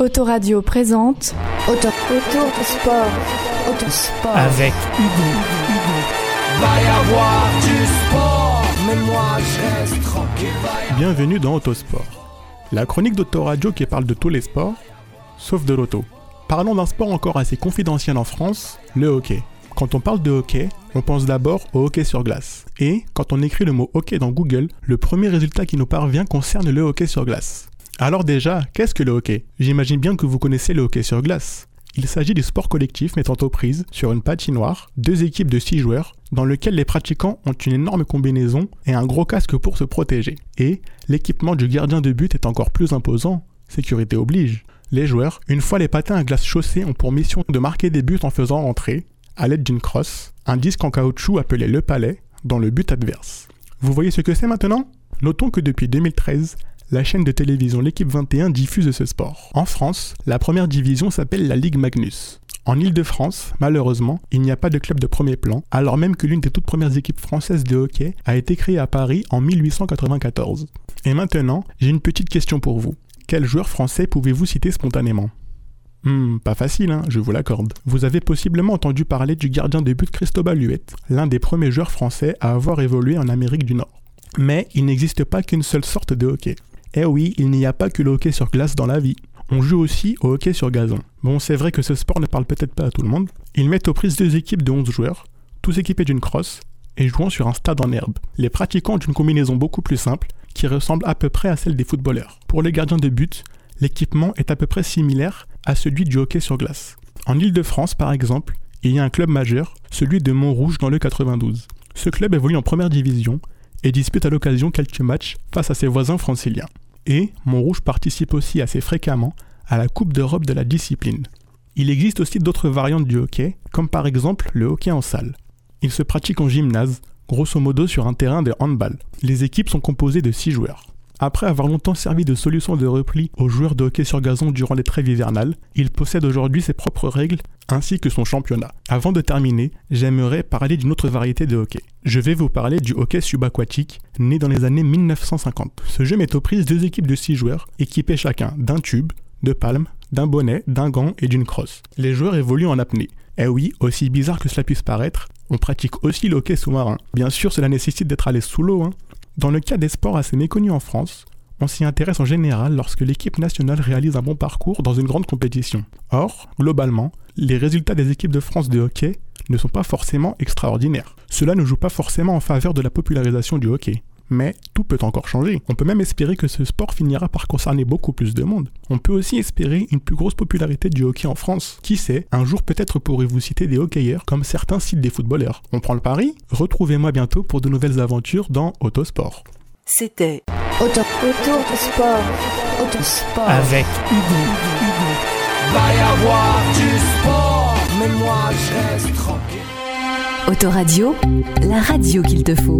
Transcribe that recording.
Autoradio présente Auto, auto sport. Autosport. avec Hugo. Va y avoir du sport, mais moi je reste tranquille. Bienvenue dans Autosport, la chronique d'Autoradio qui parle de tous les sports, sauf de l'auto. Parlons d'un sport encore assez confidentiel en France, le hockey. Quand on parle de hockey, on pense d'abord au hockey sur glace. Et quand on écrit le mot hockey dans Google, le premier résultat qui nous parvient concerne le hockey sur glace. Alors déjà, qu'est-ce que le hockey? J'imagine bien que vous connaissez le hockey sur glace. Il s'agit du sport collectif mettant aux prises, sur une patinoire, deux équipes de six joueurs, dans lequel les pratiquants ont une énorme combinaison et un gros casque pour se protéger. Et l'équipement du gardien de but est encore plus imposant, sécurité oblige. Les joueurs, une fois les patins à glace chaussés, ont pour mission de marquer des buts en faisant entrer, à l'aide d'une crosse, un disque en caoutchouc appelé le palais, dans le but adverse. Vous voyez ce que c'est maintenant? Notons que depuis 2013, la chaîne de télévision L'équipe 21 diffuse ce sport. En France, la première division s'appelle la Ligue Magnus. En Ile-de-France, malheureusement, il n'y a pas de club de premier plan, alors même que l'une des toutes premières équipes françaises de hockey a été créée à Paris en 1894. Et maintenant, j'ai une petite question pour vous. Quel joueur français pouvez-vous citer spontanément? Hmm, pas facile, hein, je vous l'accorde. Vous avez possiblement entendu parler du gardien de but Cristobal Huet, l'un des premiers joueurs français à avoir évolué en Amérique du Nord. Mais il n'existe pas qu'une seule sorte de hockey. Eh oui, il n'y a pas que le hockey sur glace dans la vie. On joue aussi au hockey sur gazon. Bon, c'est vrai que ce sport ne parle peut-être pas à tout le monde. Ils mettent aux prises deux équipes de 11 joueurs, tous équipés d'une crosse, et jouant sur un stade en herbe. Les pratiquants ont une combinaison beaucoup plus simple, qui ressemble à peu près à celle des footballeurs. Pour les gardiens de but, l'équipement est à peu près similaire à celui du hockey sur glace. En Ile-de-France, par exemple, il y a un club majeur, celui de Montrouge dans le 92. Ce club évolue en première division et dispute à l'occasion quelques matchs face à ses voisins franciliens. Et Montrouge participe aussi assez fréquemment à la Coupe d'Europe de la discipline. Il existe aussi d'autres variantes du hockey, comme par exemple le hockey en salle. Il se pratique en gymnase, grosso modo sur un terrain de handball. Les équipes sont composées de 6 joueurs. Après avoir longtemps servi de solution de repli aux joueurs de hockey sur gazon durant les trêves hivernales, il possède aujourd'hui ses propres règles ainsi que son championnat. Avant de terminer, j'aimerais parler d'une autre variété de hockey. Je vais vous parler du hockey subaquatique, né dans les années 1950. Ce jeu met aux prises deux équipes de 6 joueurs, équipés chacun d'un tube, de palme, d'un bonnet, d'un gant et d'une crosse. Les joueurs évoluent en apnée. Eh oui, aussi bizarre que cela puisse paraître, on pratique aussi le hockey sous-marin. Bien sûr, cela nécessite d'être allé sous l'eau, hein. Dans le cas des sports assez méconnus en France, on s'y intéresse en général lorsque l'équipe nationale réalise un bon parcours dans une grande compétition. Or, globalement, les résultats des équipes de France de hockey ne sont pas forcément extraordinaires. Cela ne joue pas forcément en faveur de la popularisation du hockey. Mais tout peut encore changer. On peut même espérer que ce sport finira par concerner beaucoup plus de monde. On peut aussi espérer une plus grosse popularité du hockey en France. Qui sait, un jour peut-être pourrez-vous citer des hockeyeurs comme certains citent des footballeurs. On prend le pari? Retrouvez-moi bientôt pour de nouvelles aventures dans Autosport. C'était auto, auto sport. Autosport. Avec Hugo. va y avoir du sport, mais moi je reste tranquille. Autoradio, la radio qu'il te faut.